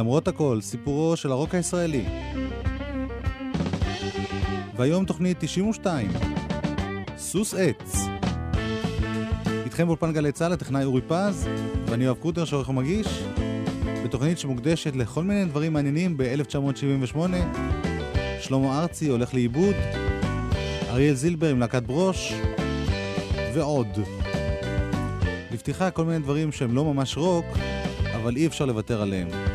למרות הכל, סיפורו של הרוק הישראלי. והיום תוכנית 92, סוס עץ. איתכם באולפן גלי צה"ל, הטכנאי אורי פז, ואני יואב קוטר שעורך ומגיש, בתוכנית שמוקדשת לכל מיני דברים מעניינים ב-1978. שלמה ארצי הולך לאיבוד, אריאל זילבר עם להקת ברוש, ועוד. לפתיחה כל מיני דברים שהם לא ממש רוק, אבל אי אפשר לוותר עליהם.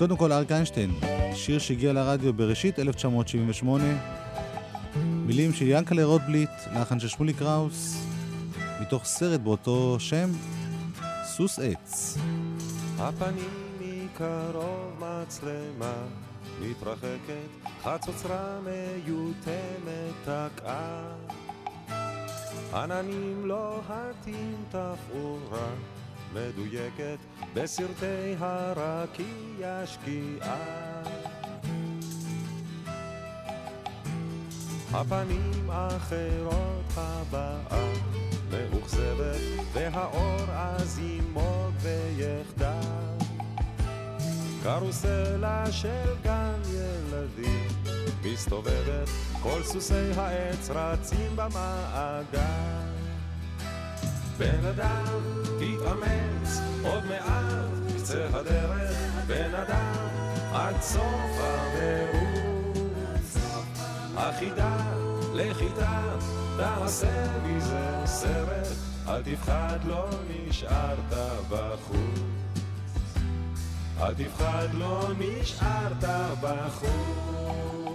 קודם כל אריק איינשטיין, שיר שהגיע לרדיו בראשית 1978, מילים של ינקלה רוטבליט, לחן של שמולי קראוס, מתוך סרט באותו שם, סוס עץ. הפנים מקרוב מצלמה מתרחקת, חצוצרה מיותמת תקעה. עננים לוהטים תפאורה מדויקת בסרטי הרקיע שקיעה. הפנים אחרות הבאה מאוכזבת והאור אז ימוג ויחדל. קרוסלה של גן ילדים מסתובבת, כל סוסי העץ רצים במעגל. בן אדם, תתאמץ, עוד מעט קצה הדרך, בן אדם, עד סוף המרוץ. החידה, לכיתה, תעשה מזה סרט, אל תפחד, לא נשארת בחוץ. אל תפחד, לא נשארת בחוץ.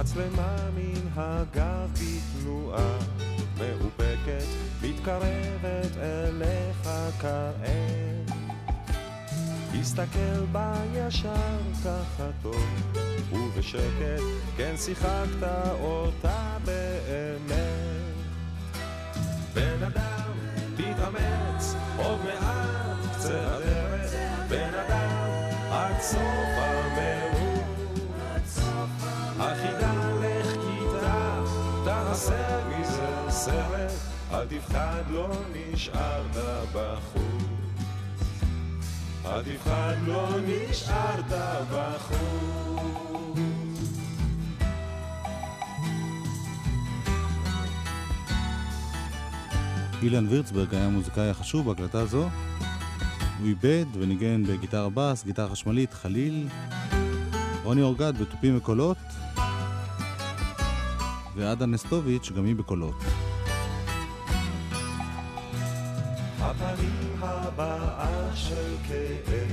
מצלמה מן הגב בתנועה מאופקת, מתקרבת אליך כעת. הסתכל בה ישר ככה טוב, ובשקט, כן שיחקת אותה באמת. בן אדם, תתאמץ, עוד מעט קצה הדרך, בן אדם, עד סוף המרוץ. תעשה מזה סרט, אל תפחד, לא נשארת בחוץ. אל תפחד, לא נשארת בחוץ. אילן וירצברג היה המוזיקאי החשוב בהקלטה זו. הוא איבד וניגן בגיטרה בס, גיטרה חשמלית, חליל, רוני אורגד בתופים וקולות, ועדה נסטוביץ' גם היא בקולות. הפנים הבאה של כאב,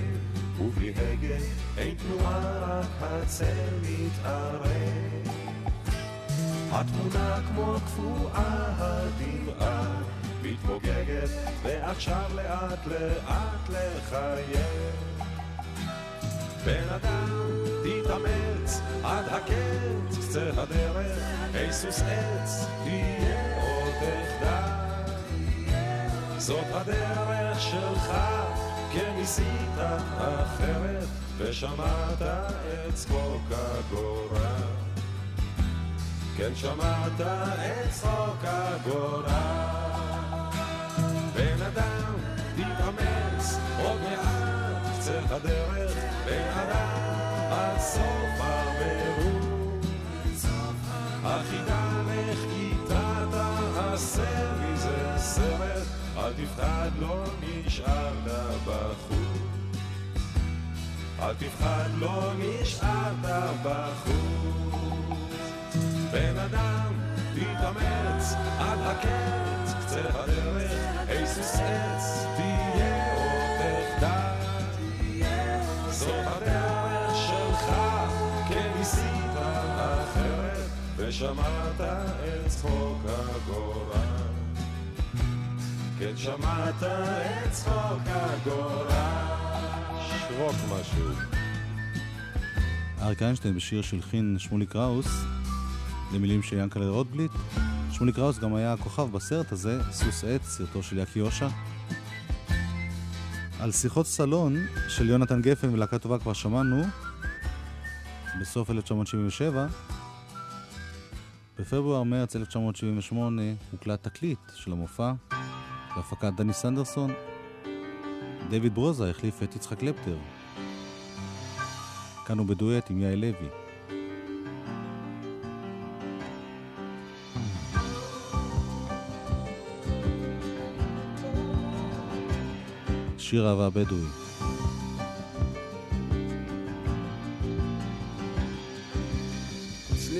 ובלי הגה אין תנועה, רק הצל מתערב. התמונה כמו קפואה, הדמעה מתפוגגת, ועכשיו לאט לאט לחייב. בן אדם, תתאמץ, עד הקץ, קצה הדרך, היסוס עץ, תהיה עוד תחדל. זאת הדרך שלך, כן ניסית אחרת, ושמעת את צחוק הגורל. כן שמעת את צחוק הגורל. בן אדם, תתאמץ, עוד מעט קצה הדרך, בן אדם, עד סוף המרוץ. החידה לך איתה תעשה מזה סרט, אל תפחד, לא נשארת בחוץ. אל תפחד, לא נשארת בחוץ. בן אדם, תתאמץ עד הקץ, קצה הדרך, היסוס עץ, תהיה ושמעת את צחוק הגורל. כן שמעת את צחוק הגורל. שרוק משהו. אריק איינשטיין בשיר שהלחין שמולי קראוס, למילים של ינקלה רוטבליט. שמולי קראוס גם היה הכוכב בסרט הזה, סוס עץ, סרטו של יאקי יושע. על שיחות סלון של יונתן גפן ולהקה טובה כבר שמענו בסוף 1977. בפברואר-מרץ 1978 הוקלט תקליט של המופע בהפקת דני סנדרסון. דויד ברוזה החליף את יצחק קלפטר. כאן הוא בדואט עם יאי לוי. שיר אהבה בדואי.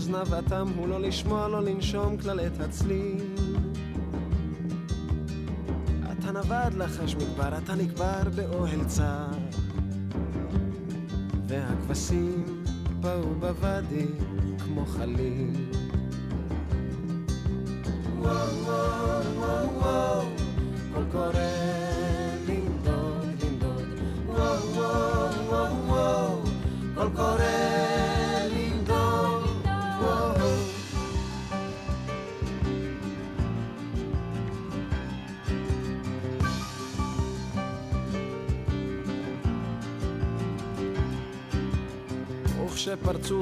אוזניו אטם הוא לא לשמוע, לא לנשום כלל את הצליל. אתה נבד לחש מדבר, אתה נקבר באוהל צר. והכבשים באו בוואדי כמו חליל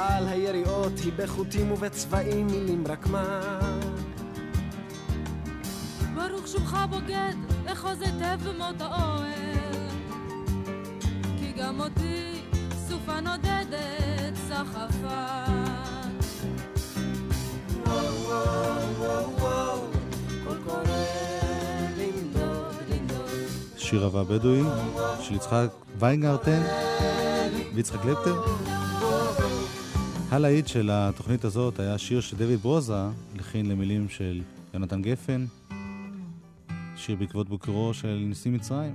על היריעות היא בחוטים ובצבעים מילים רק מה ברוך שובך בוגד, אחוז היטב במות האוהל. כי גם אותי סופה נודדת סחפה. וואו וואו וואו וואו קול קורא לנדוד לנדוד שיר אהבה בדואי של יצחק ויינגרטן ויצחק קלפטר. הלהיט של התוכנית הזאת היה שיר שדויד ברוזה לחין למילים של יונתן גפן, שיר בעקבות בוקרו של נשיא מצרים.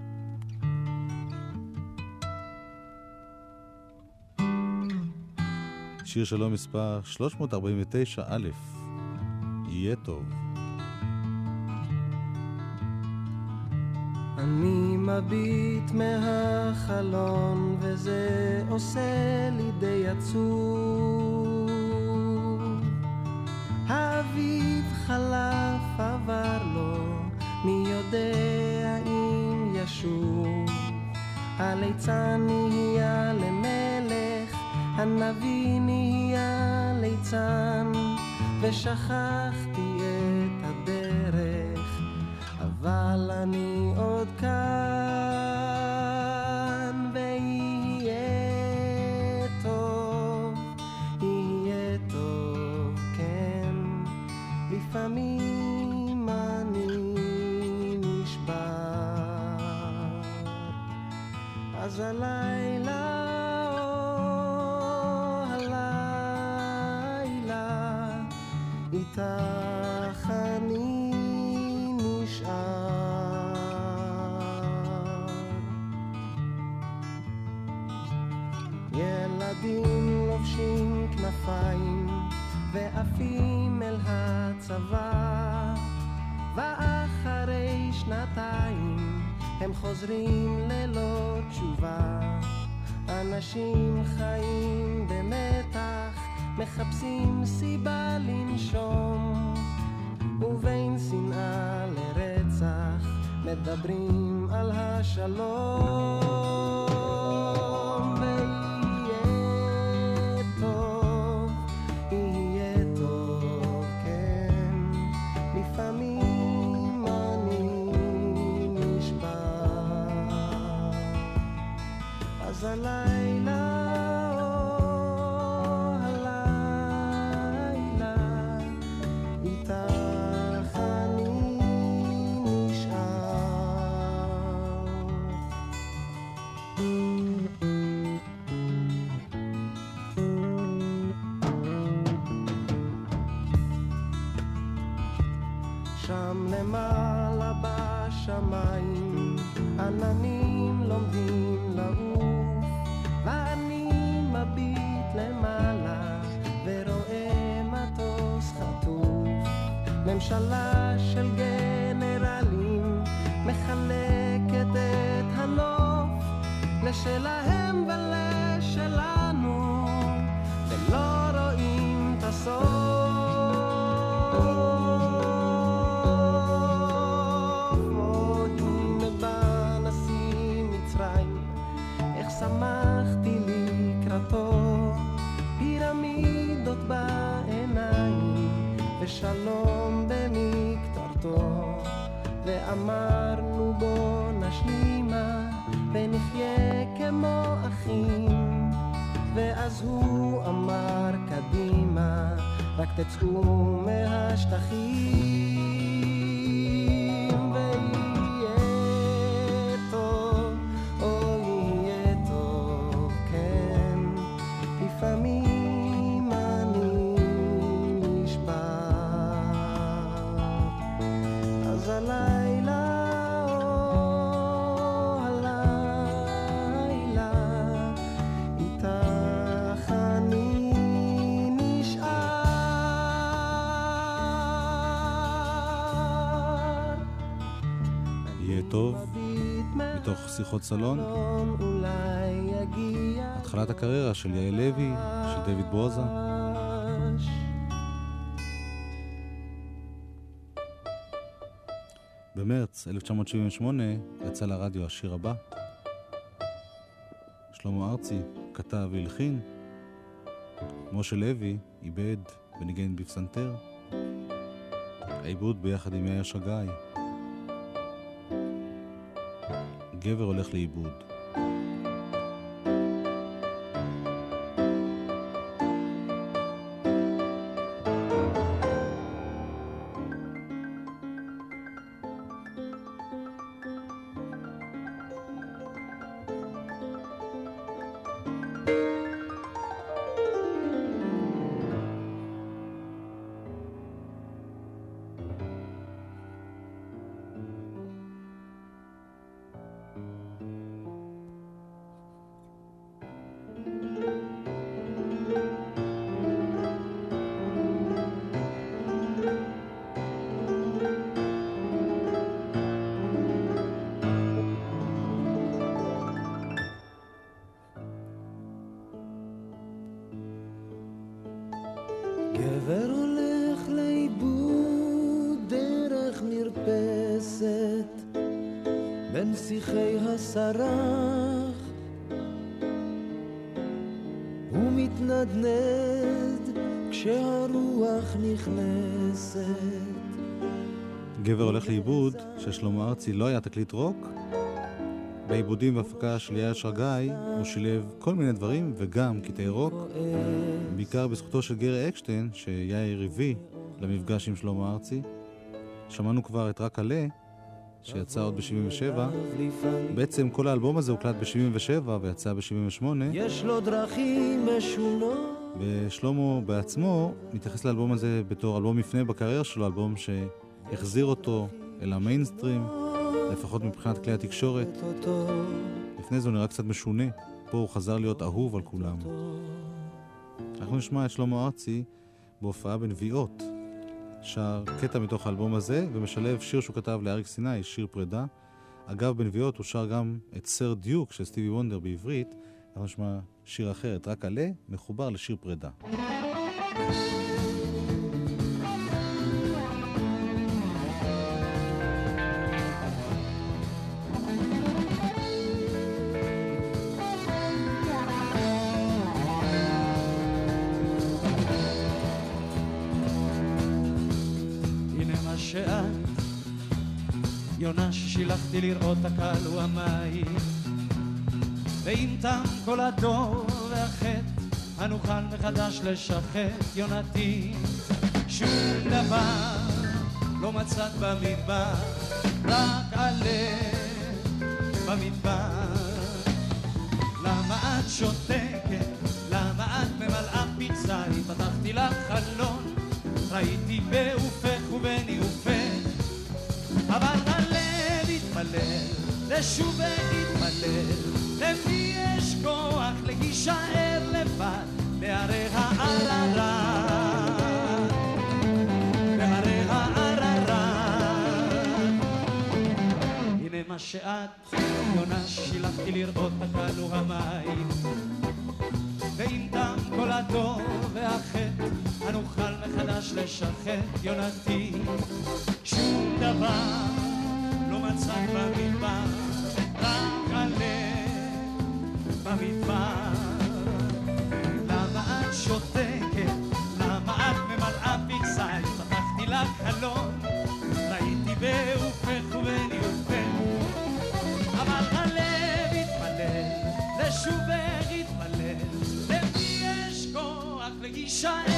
שיר שלו מספר 349 א', יהיה טוב. אני מביט מהחלון וזה עושה לי די עצוב. האביב חלף עבר לו מי יודע אם ישוב? הליצן נהיה למלך הנביא נהיה ליצן ושכחתי אבל אני עוד כאן ויהיה טוב, יהיה טוב, כן, לפעמים אני נשבר, אז הלילה, הם חוזרים ללא תשובה. אנשים חיים במתח מחפשים סיבה לנשום. ובין שנאה לרצח מדברים על השלום ונחיה כמו אחים. ואז הוא אמר קדימה, רק תצאו מהשטחים שיחות סלון, התחלת הקריירה של יעל לוי, של דיוויד ברוזה. ממש. במרץ 1978 יצא לרדיו השיר הבא. שלמה ארצי כתב והלחין, משה לוי איבד וניגן בפסנתר, העיבוד ביחד עם יאיר שגיא. גבר הולך לאיבוד. שיחי השרח הוא מתנדנד כשהרוח נכנסת גבר הולך לאיבוד, של שלמה ארצי לא היה תקליט רוק. בעיבודים והפקה של יאיר שגיא הוא שילב כל מיני דברים וגם קטעי רוק, בעיקר בזכותו של גרי אקשטיין, שיאיר הביא למפגש עם שלמה ארצי. שמענו כבר את רק עלה, שיצא עוד ב-77. בעצם כל האלבום הזה הוקלט ב-77 ויצא ב-78, יש לו דרכים משונות ושלמה בעצמו מתייחס לאלבום הזה בתור אלבום מפנה בקריירה שלו, אלבום שהחזיר אותו אל המיינסטרים, לפחות מבחינת כלי התקשורת. לפני זה הוא נראה קצת משונה, פה הוא חזר להיות אהוב על כולם. אנחנו נשמע את שלמה ארצי בהופעה בנביעות. שר קטע מתוך האלבום הזה, ומשלב שיר שהוא כתב לאריק סיני, שיר פרידה. אגב, בנביעות הוא שר גם את סר דיוק של סטיבי וונדר בעברית. אנחנו נשמע שיר אחר, את רק עלה, מחובר לשיר פרידה. הנה יונה ששילחתי לראות הקל הוא המים. ואם תם כל הדור והחטא, הנוכל מחדש לשחט יונתי. שום דבר לא מצאת במדבר, רק עלה במדבר. למה את שותקת? למה את ממלאה פיצי? פתחתי לך חלון, ראיתי בעופך ובניאופך, אבל הלב להתפלל, לשוב ולהתפלל. למי יש כוח להישאר לבד בהרי העררה? בהרי העררה. הנה מה שאת, יונה, שילחתי לראות תקלו המים. ואם תם כל הדור והחטא, הנוכל מחדש לשחט יונתי. שום דבר לא מצאת במדבר, רק הלב במדבר. למה את שותקת? למה את ממלאה פרסי? פתחתי לך חלון, ראיתי בעופך ובניופך. אבל הלב התפלל, לשובך התפלל, למי יש כוח להישאר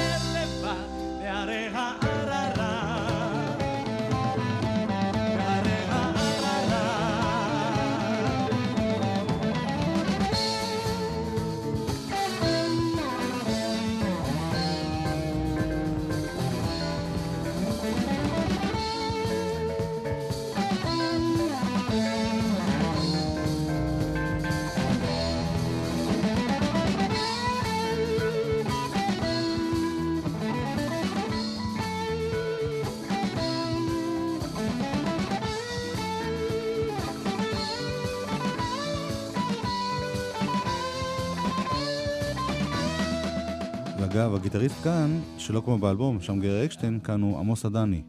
ואגב, הגיטריסט כאן, שלא כמו באלבום, שם גרי אקשטיין, כאן הוא עמוס עדני.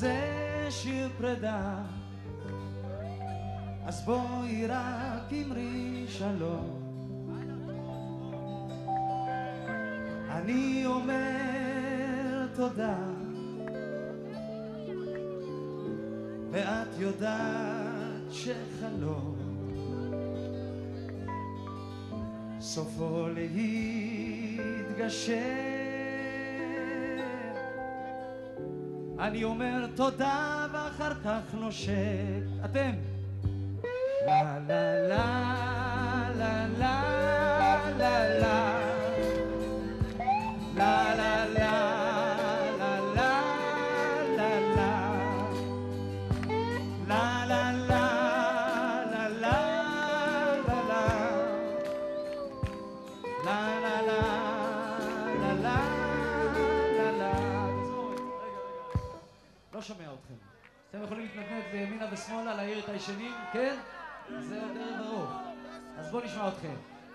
זה שיר פרידה. אז בואי רק אמרי שלום. אני אומר תודה. ואת יודעת שחלום סופו להתגשם אני אומר תודה ואחר כך נושק. אתם. לה לה לה לה לה הישנים, כן? זה עוד ערב ארוך. אז בואו נשמע אתכם.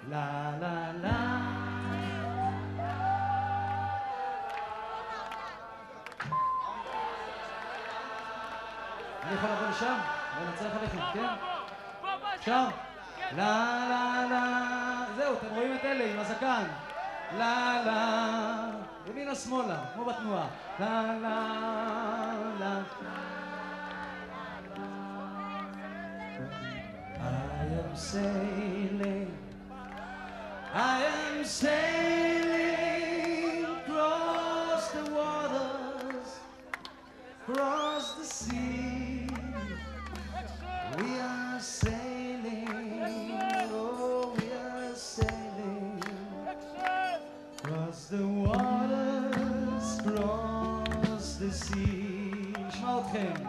לה לה לה אני יכול לבוא לשם? ולנצח עליכם, כן? אפשר? לה לה לה זהו, אתם רואים את אלה עם הזקן. לה לה ימינה שמאלה, כמו בתנועה. לה לה לה am sailing, I am sailing across the waters, across the sea. We are sailing, oh, we are sailing across the waters, across the sea. Malcolm.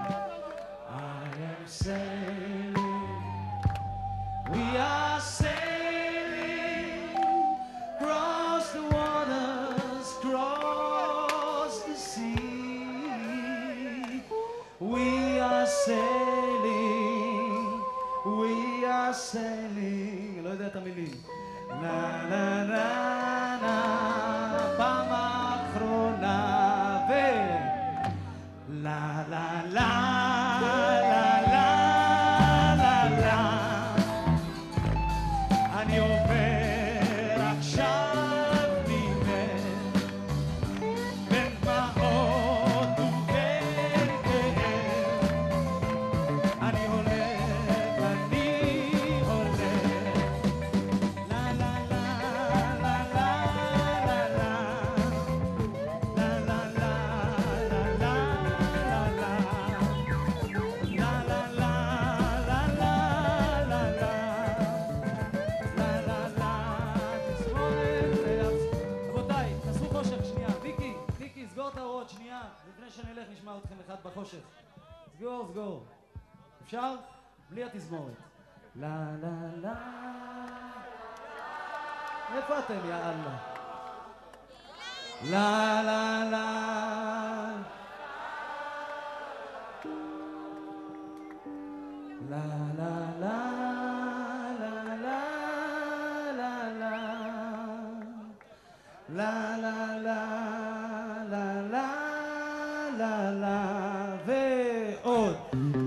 Mm-hmm.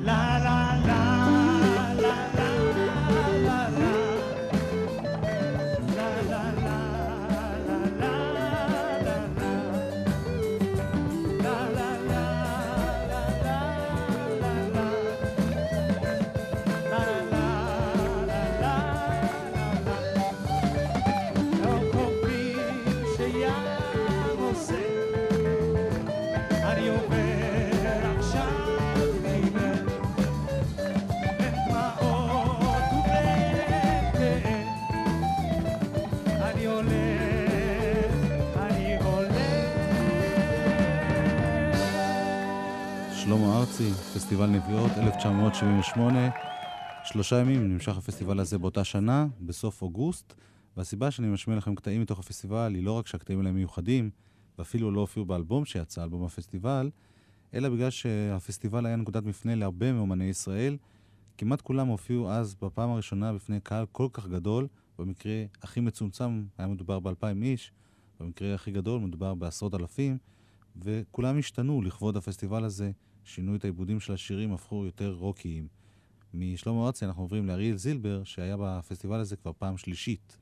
פסטיבל נביעות, 1978. שלושה ימים נמשך הפסטיבל הזה באותה שנה, בסוף אוגוסט, והסיבה שאני משמיע לכם קטעים מתוך הפסטיבל היא לא רק שהקטעים האלה מיוחדים, ואפילו לא הופיעו באלבום שיצא, אלבום הפסטיבל, אלא בגלל שהפסטיבל היה נקודת מפנה להרבה מאומני ישראל. כמעט כולם הופיעו אז בפעם הראשונה בפני קהל כל כך גדול, במקרה הכי מצומצם היה מדובר באלפיים איש, במקרה הכי גדול מדובר בעשרות אלפים, וכולם השתנו לכבוד הפסטיבל הזה, שינו את העיבודים של השירים, הפכו יותר רוקיים. משלמה ארצי אנחנו עוברים לאריאל זילבר, שהיה בפסטיבל הזה כבר פעם שלישית.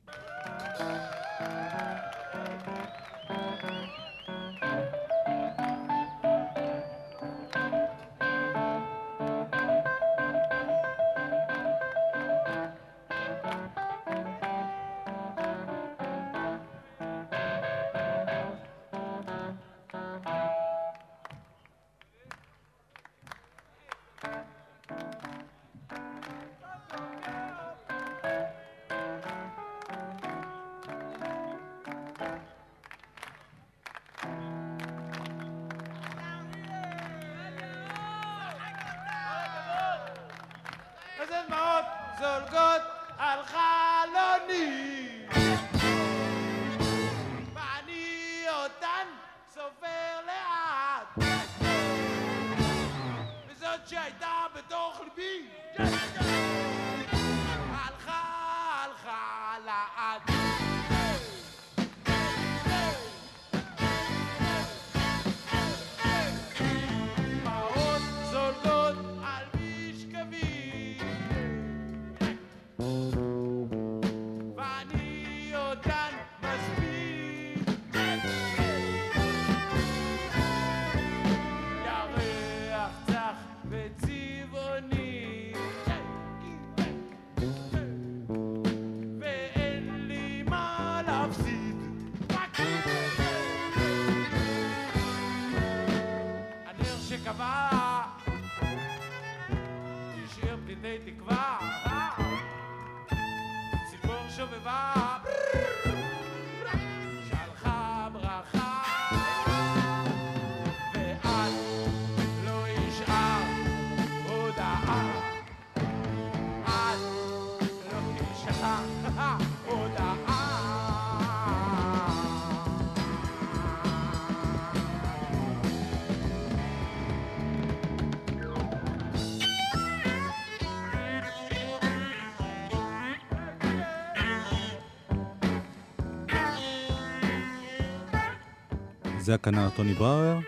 זה הכנר טוני בראואר,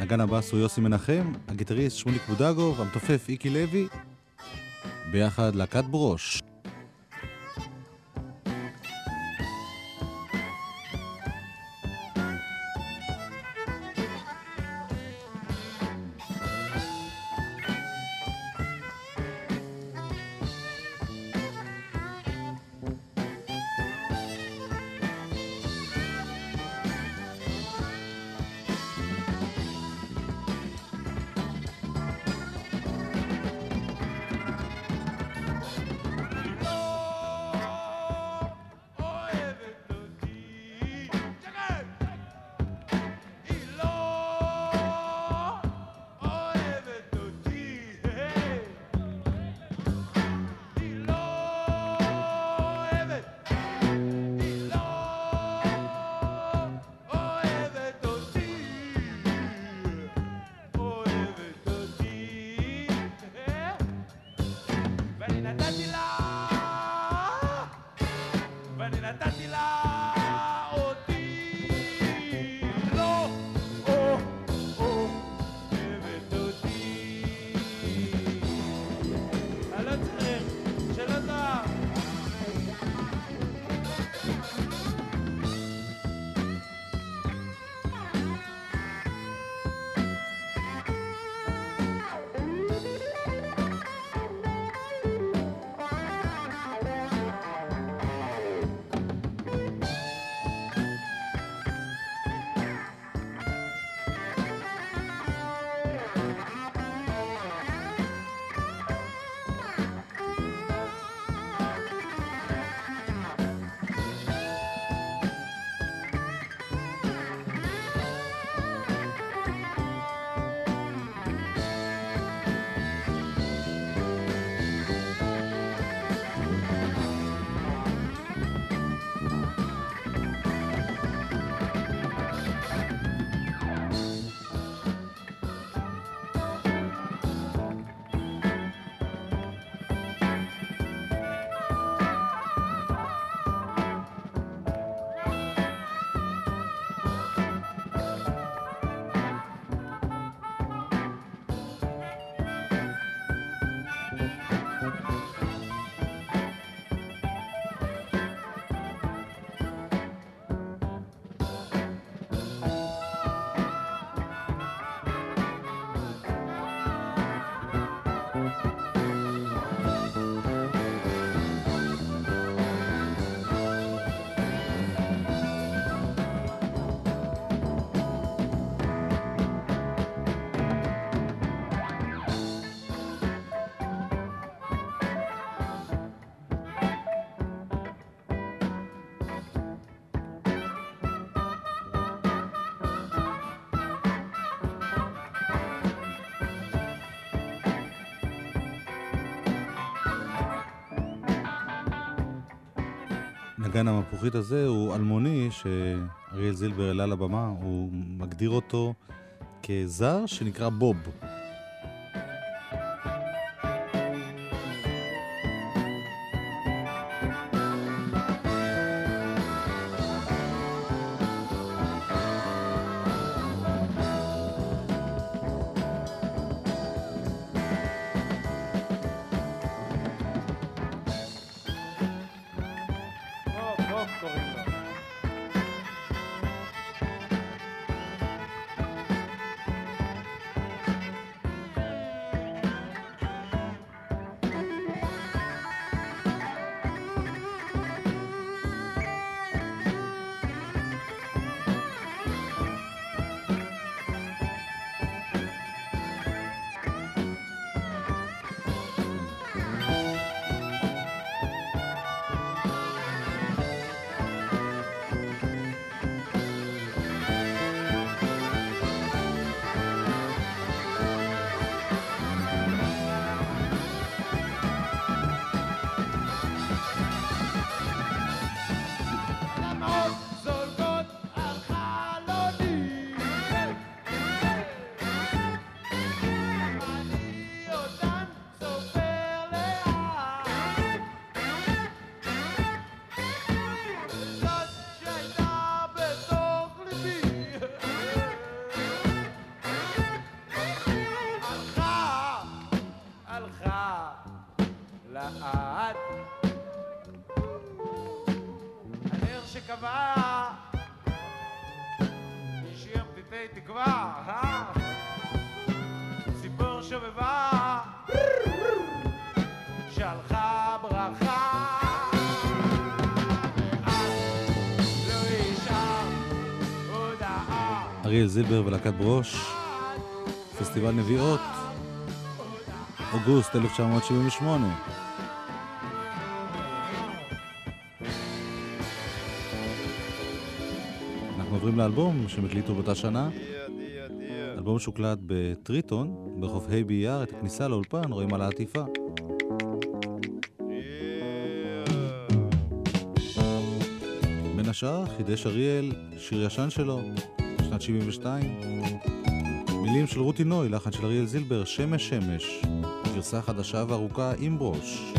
נגן הבאס הוא יוסי מנחם, הגיטריסט שמוליק בודגו והמתופף איקי לוי, ביחד להקת ברוש. נגן המפוחית הזה הוא אלמוני שאריאל זילבר העלה לבמה, הוא מגדיר אותו כזר שנקרא בוב. בוב, בוב אריאל זילבר ולהקת ברוש, פסטיבל נביעות, אוגוסט 1978. אנחנו עוברים לאלבום שהם הקליטו באותה שנה. אלבום שהוקלט בטריטון, ברחוב ה' באייר, את הכניסה לאולפן רואים על העטיפה. בין השאר חידש אריאל שיר ישן שלו, שנת 72. מילים של רותי נוי, לחן של אריאל זילבר, שמש שמש. גרסה חדשה וארוכה עם ברוש.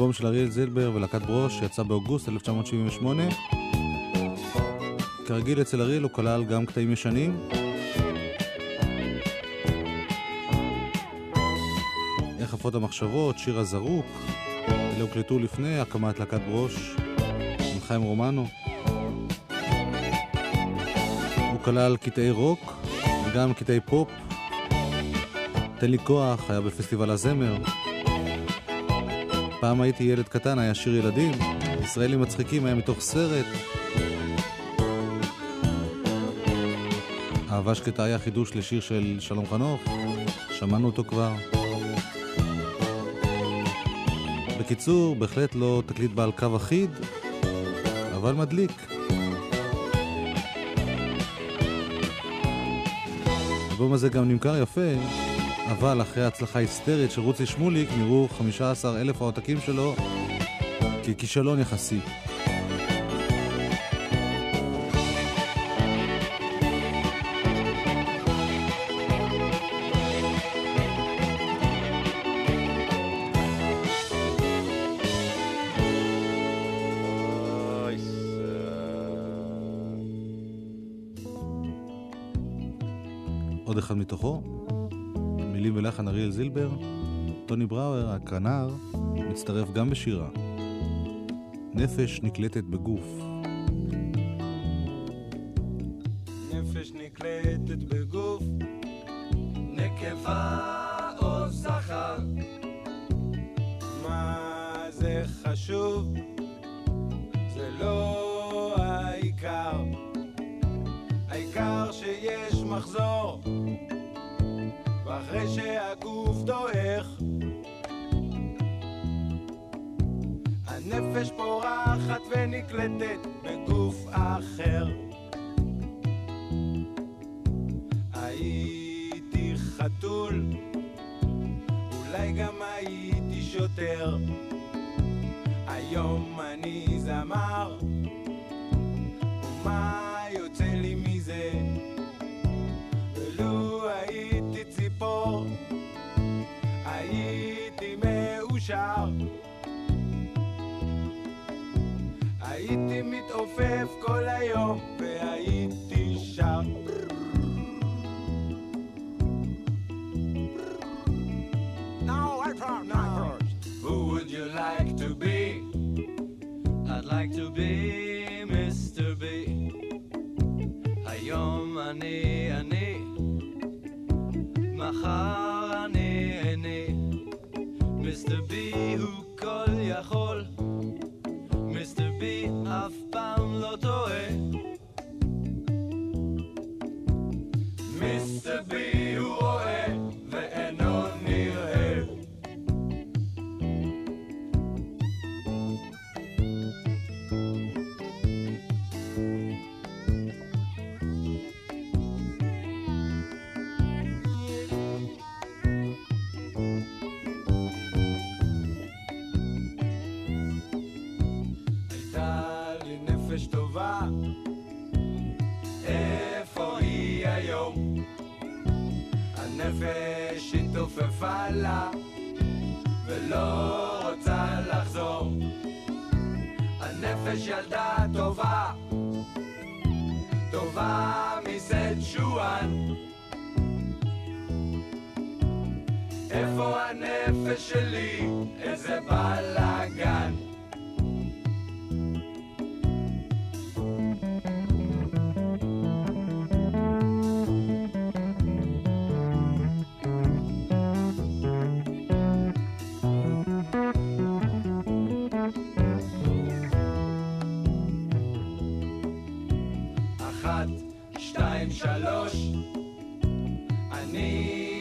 אלבום של אריאל זילבר ולהקת ברוש שיצא באוגוסט 1978. כרגיל אצל אריאל הוא כלל גם קטעים ישנים. איך עפות המחשבות, שיר הזרוק, אלה הוקלטו לפני הקמת להקת ברוש עם חיים רומנו. הוא כלל קטעי רוק וגם קטעי פופ. תן לי כוח, היה בפסטיבל הזמר. פעם הייתי ילד קטן, היה שיר ילדים. ישראלים מצחיקים היה מתוך סרט. אהבה שקטה היה חידוש לשיר של שלום חנוך, שמענו אותו כבר. בקיצור, בהחלט לא תקליט בעל קו אחיד, אבל מדליק. האלבום הזה גם נמכר יפה, אבל אחרי הצלחה היסטרית של רוצי שמוליק נראו 15 אלף העותקים שלו ככישלון יחסי. הכנר, מצטרף גם בשירה. נפש נקלטת בגוף. הייתי מתעופף כל היום, והייתי שר. Now I from now. Who would you like to be? I'd like to be מסצ'ואן. איפה הנפש שלי? איזה בלאגן.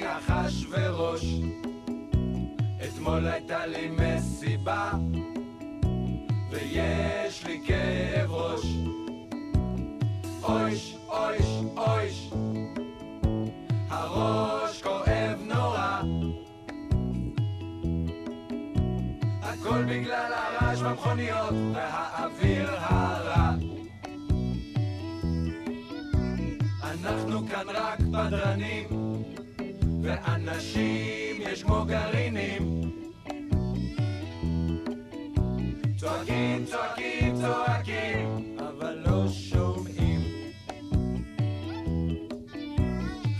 אני אחשוורוש. אתמול הייתה לי מסיבה, ויש לי כאב ראש. אויש, אויש, אויש, הראש כואב נורא. הכל בגלל הרעש במכוניות והאוויר אנשים יש כמו גרעינים. צועקים, צועקים, צועקים, אבל לא שומעים.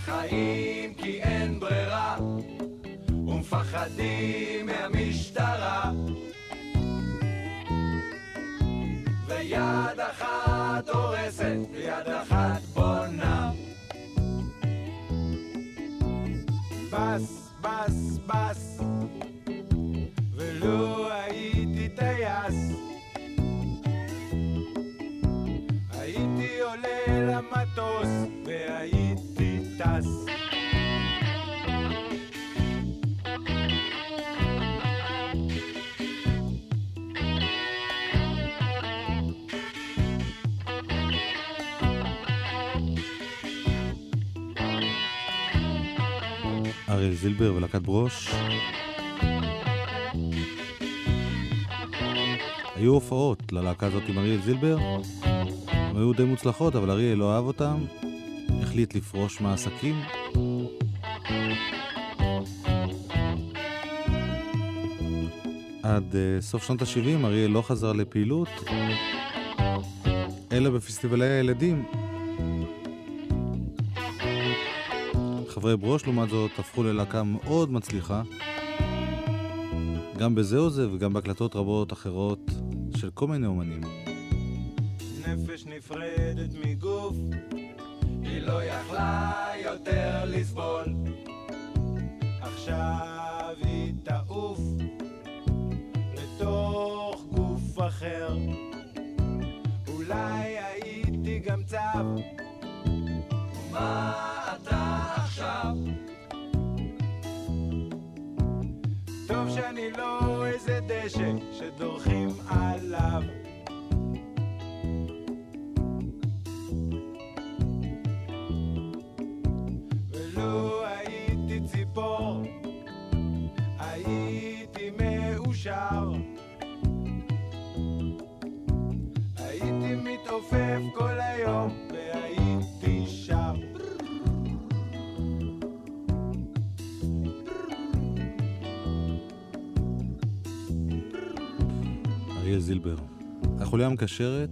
חיים כי אין ברירה ומפחדים מהמשטרה. ויד אחת הורסת ויד אחת בס, ולו הייתי טייס, הייתי עולה למטוס והייתי טס. זילבר ולהקת ברוש. היו הופעות ללהקה הזאת עם אריאל זילבר, הן היו די מוצלחות, אבל אריאל לא אהב אותן, החליט לפרוש מהעסקים. עד uh, סוף שנות ה-70 אריאל לא חזר לפעילות, אלא בפסטיבלי הילדים. חברי ברוש, לעומת זאת, הפכו ללהקה מאוד מצליחה, גם בזה או זה וגם בהקלטות רבות אחרות של כל מיני אומנים. נפש נפרדת מגוף, היא לא יכלה יותר לסבול עכשיו היא תעוף לתוך גוף אחר. אולי הייתי גם צב, מה שאני לא איזה דשא שדורכים עליו. ולו הייתי ציפור, הייתי מאושר. הייתי מתעופף זילבר. החוליה המקשרת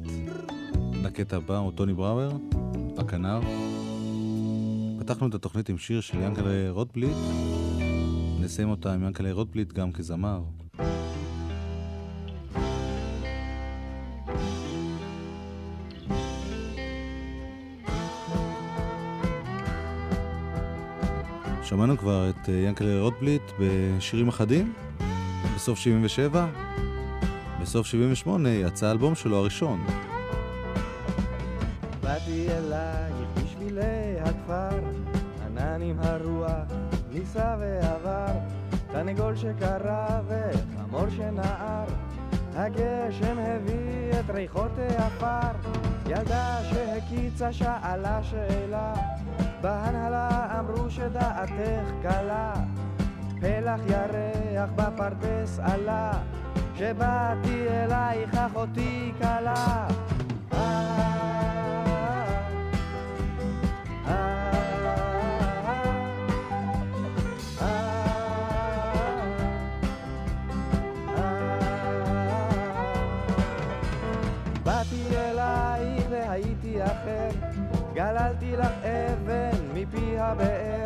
לקטע הבא הוא טוני בראואר, הכנר. פתחנו את התוכנית עם שיר של ינקלה רוטבליט, נסיים אותה עם ינקלה רוטבליט גם כזמר. שמענו כבר את אה, ינקלה רוטבליט בשירים אחדים, בסוף 77, בסוף 78 יצא האלבום שלו הראשון. באתי אלייך בשבילי הכפר, ענן עם הרוח ניסה ועבר, תרנגול שקרא וחמור שנער, הגשם הביא את ריחות העפר, ילדה שהקיצה שאלה שאלה, בהנהלה אמרו שדעתך קלה, פלח ירח בפרדס עלה, שבאתי אלייך אחותי אחר, גללתי לך אבן מפי הבאר,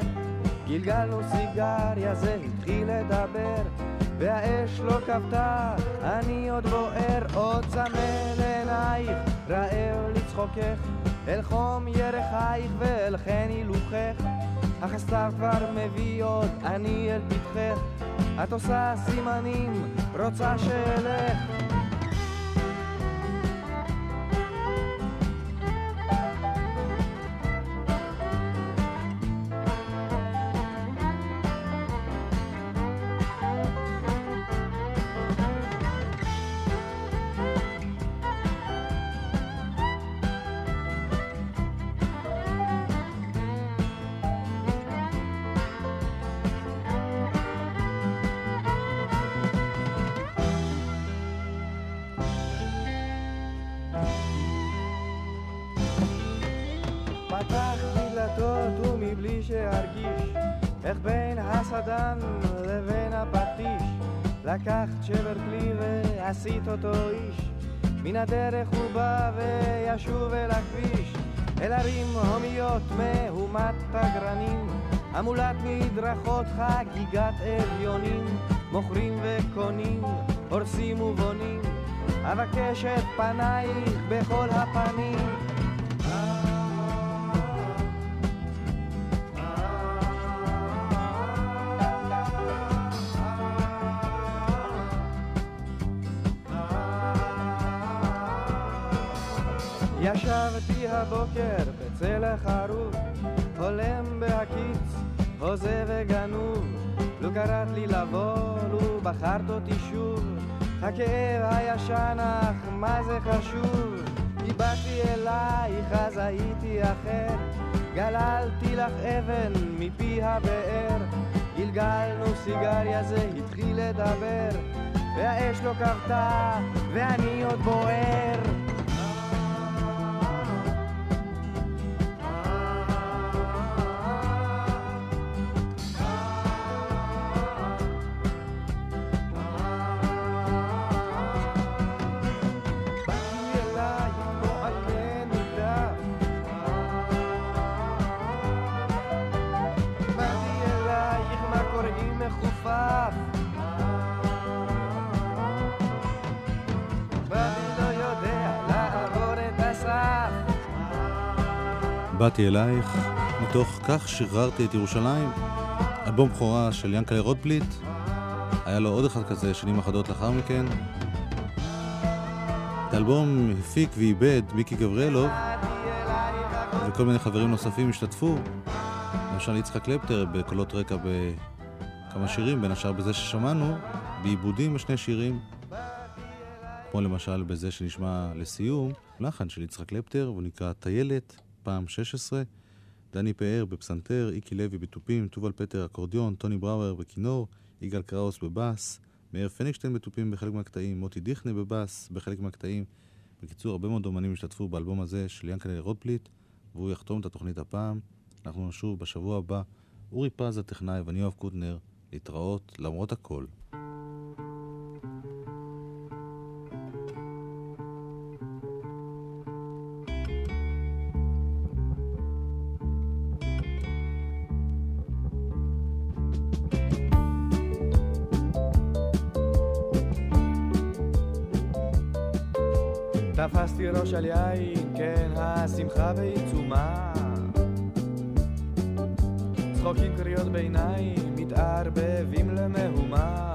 גלגלנו סיגריה זה התחיל לדבר, והאש לא כבתה, אני עוד בוער, עוד צמא לעינייך, רעב לצחוקך, אל חום ירחייך ואל חן הילוכך, אך הסתיו כבר מביא עוד, אני אל פתחך, את עושה סימנים, רוצה שאלך. ועשית אותו איש מן הדרך הוא בא וישוב אל הכביש אל ערים הומיות מהומת תגרנים המולת מדרכות חגיגת אביונים, מוכרים וקונים, הורסים ובונים, אבקש את פנייך בכל הפנים. ישבתי הבוקר בצל החרוב, חולם בהקיץ, הוזה וגנוב. לו קראת לי לבוא, לו בחרת אותי שוב, הכאב הישן אך מה זה חשוב? כי באתי אלייך אז הייתי אחר, גללתי לך אבן מפי הבאר, גלגלנו סיגריה זה התחיל לדבר, והאש לא כבתה ואני עוד בוער. באתי אלייך, מתוך כך שחררתי את ירושלים. אלבום בכורה של ינקלה רוטבליט. היה לו עוד אחד כזה שנים אחדות לאחר מכן. את האלבום הפיק ועיבד מיקי גבריאלוב, וכל מיני חברים נוספים השתתפו. למשל יצחק קלפטר בקולות רקע בכמה שירים, בין השאר בזה ששמענו, בעיבודים בשני שירים. כמו למשל בזה שנשמע לסיום, לחן של יצחק קלפטר, והוא נקרא טיילת, פעם 16. דני פאר בפסנתר, איקי לוי בתופים, תובל פטר אקורדיון, טוני בראואר בכינור, יגאל קראוס בבאס, מאיר פניגשטיין בתופים בחלק מהקטעים, מוטי דיכנה בבאס בחלק מהקטעים. בקיצור, הרבה מאוד אומנים השתתפו באלבום הזה של ינקלה רוטבליט, והוא יחתום את התוכנית הפעם. אנחנו נשוב בשבוע הבא. אורי פז הטכנאי ואני יואב קוטנר, להתראות למרות הכל. ראש על יין, כן, השמחה בעיצומה. צחוקים קריאות ביניים, מתערבבים למהומה.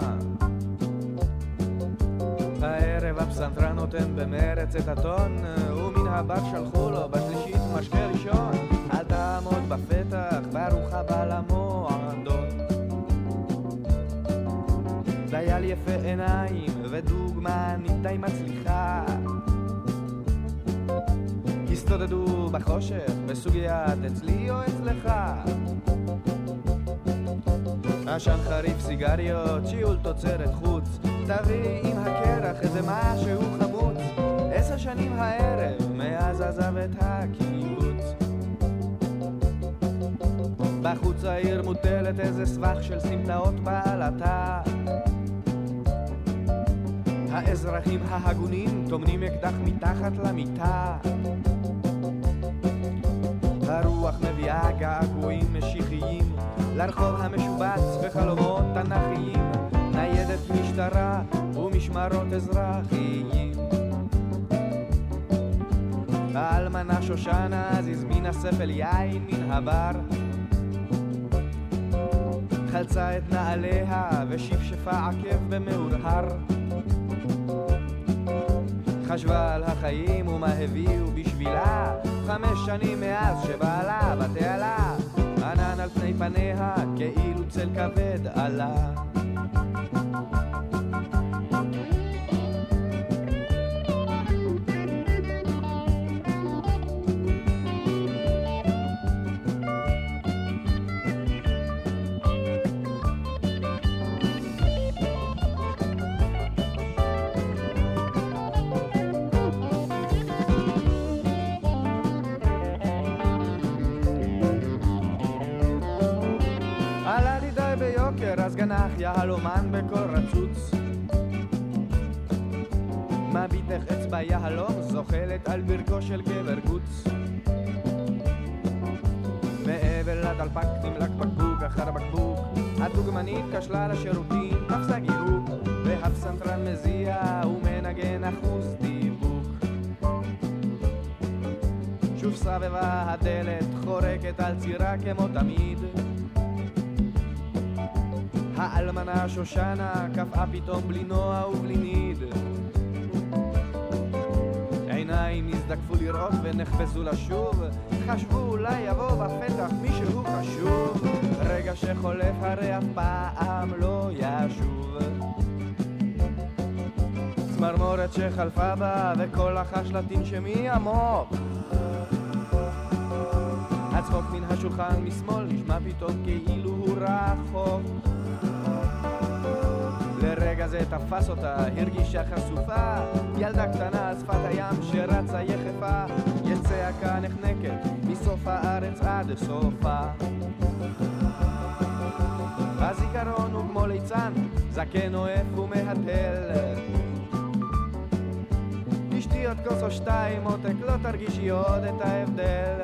הערב הפסנתרן נותן במרץ את הטון, ומן הבת שלחו לו בשלישית משקה ראשון. אל תעמוד בפתח, ברוך הבא למועדון. דייל יפה עיניים, ודוגמנית די מצליחה. הסתודדו בחושך, בסוגיית אצלי או אצלך. עשן חריף סיגריות, שיעול תוצרת חוץ, תביא עם הקרח איזה משהו חמוץ. עשר שנים הערב, מאז עזב את הקיבוץ. בחוץ העיר מוטלת איזה סבך של סמטאות בעלתה. האזרחים ההגונים טומנים אקדח מתחת למיטה. הרוח מביאה געגועים משיחיים לרחוב המשובץ וחלומות תנכיים ניידת משטרה ומשמרות אזרחיים. האלמנה שושנה אז הזמינה ספל יין מן הבר. חלצה את נעליה ושפשפה עקב במאורהר. חשבה על החיים ומה הביאו בשבילה חמש שנים מאז שבעלה בתעלה ענן על פני פניה כאילו צל כבד עלה די ביוקר אז גנח יהלומן בקול רצוץ. מביט איך אצבע יהלום זוחלת על ברכו של גבר קוץ מעבר לדלפק נמלק בקבוק אחר בקבוק הדוגמנית כשלה לשירותים, תפסה גירוק והפסנתרן מזיע ומנגן אחוז דיבוק. שוב סבבה הדלת חורקת על צירה כמו תמיד האלמנה שושנה קפאה פתאום בלי נוע ובלי ניד. עיניים נזדקפו לראות ונחפזו לשוב. חשבו אולי יבוא בפתח מישהו חשוב. רגע שחולף הרי אף פעם לא ישוב. צמרמורת שחלפה בה וכל החשלטין שמי עמוק. הצחוק מן השולחן משמאל נשמע פתאום כאילו הוא רחוק לרגע זה תפס אותה, הרגישה חשופה. ילדה קטנה על שפת הים שרצה יחפה יצעקה נחנקת מסוף הארץ עד סופה. הזיכרון הוא כמו ליצן, זקן אוהב ומהתל. תשתי עוד כוס או שתיים עותק, לא תרגישי עוד את ההבדל.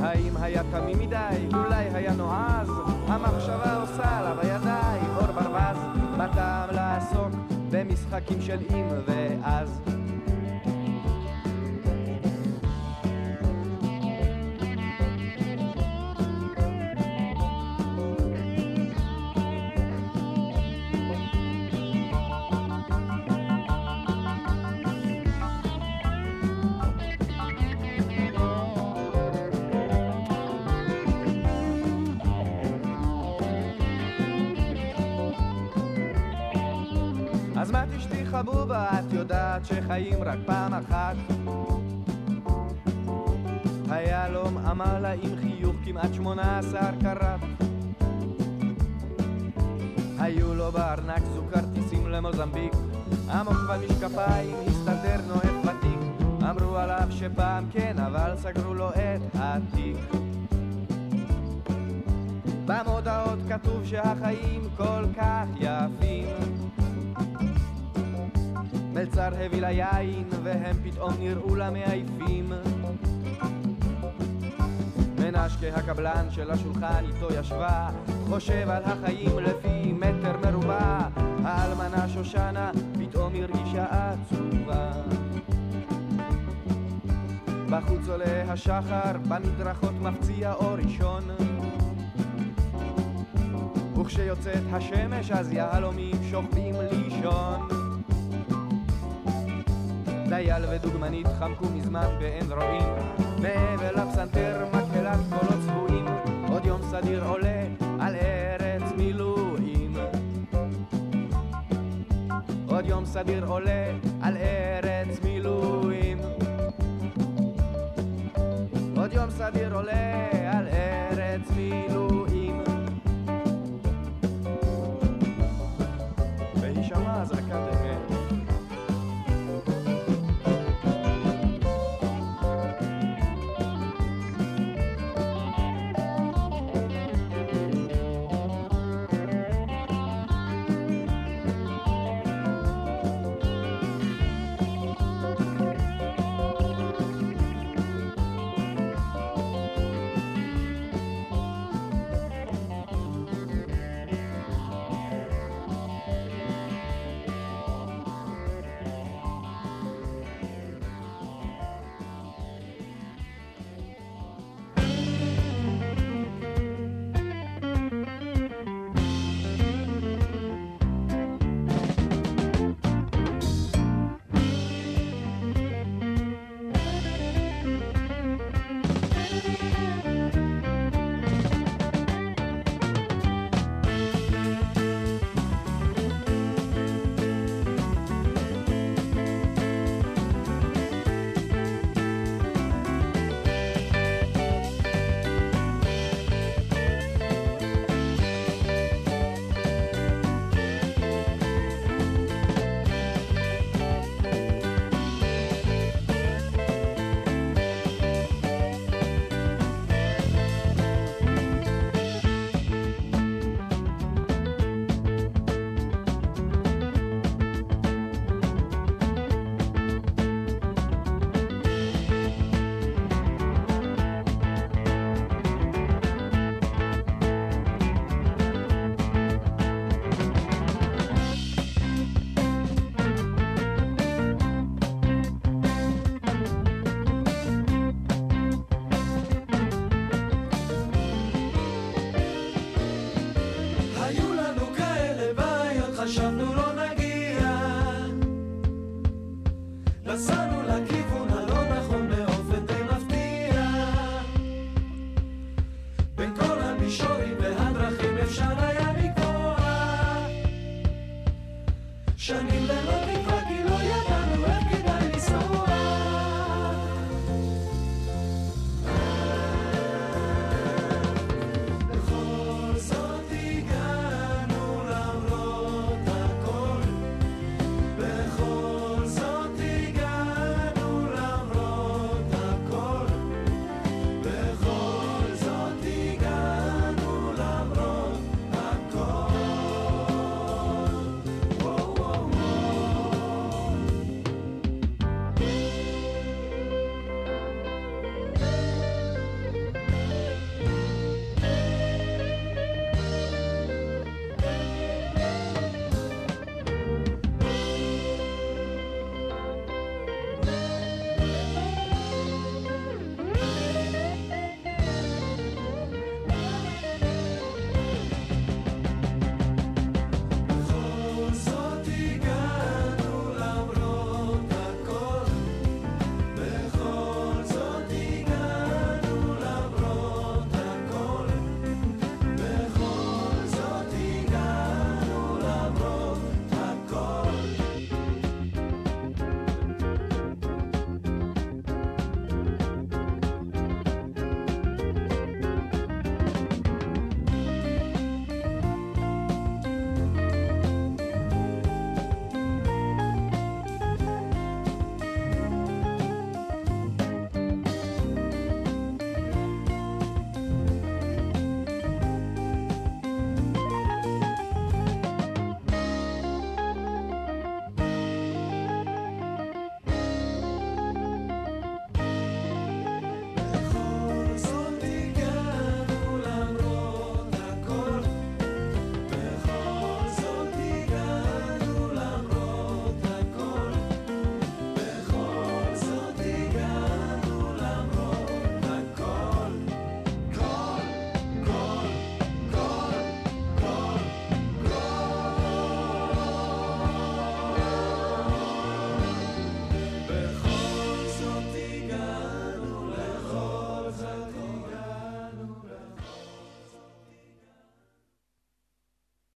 האם היה תמים מדי? אולי היה נועז? המחשבה עושה עליו הידיים אור ברווז בטעם לעסוק במשחקים של אם ואז יודעת שחיים רק פעם אחת. היהלום אמר לה עם חיוך כמעט שמונה עשר קראט היו לו בארנק זו כרטיסים למוזמביק. עמוק במשקפיים הסתתר נואף ותיק אמרו עליו שפעם כן אבל סגרו לו את התיק. במודעות כתוב שהחיים כל כך יפים מלצר הביא לה יין והם פתאום נראו לה מעייפים מנשקה הקבלן של השולחן איתו ישבה חושב על החיים לפי מטר מרובע. האלמנה שושנה פתאום הרגישה עצובה. בחוץ עולה השחר במדרכות מפציע אור ראשון. וכשיוצאת השמש אז יהלומים שוכבים לישון דייל ודוגמנית חמקו מזמן ואין רואים. מעבר לפסנתר מקהלת קולות צבועים. עוד יום סדיר עולה על ארץ מילואים. עוד יום סדיר עולה על ארץ מילואים. עוד יום סדיר עולה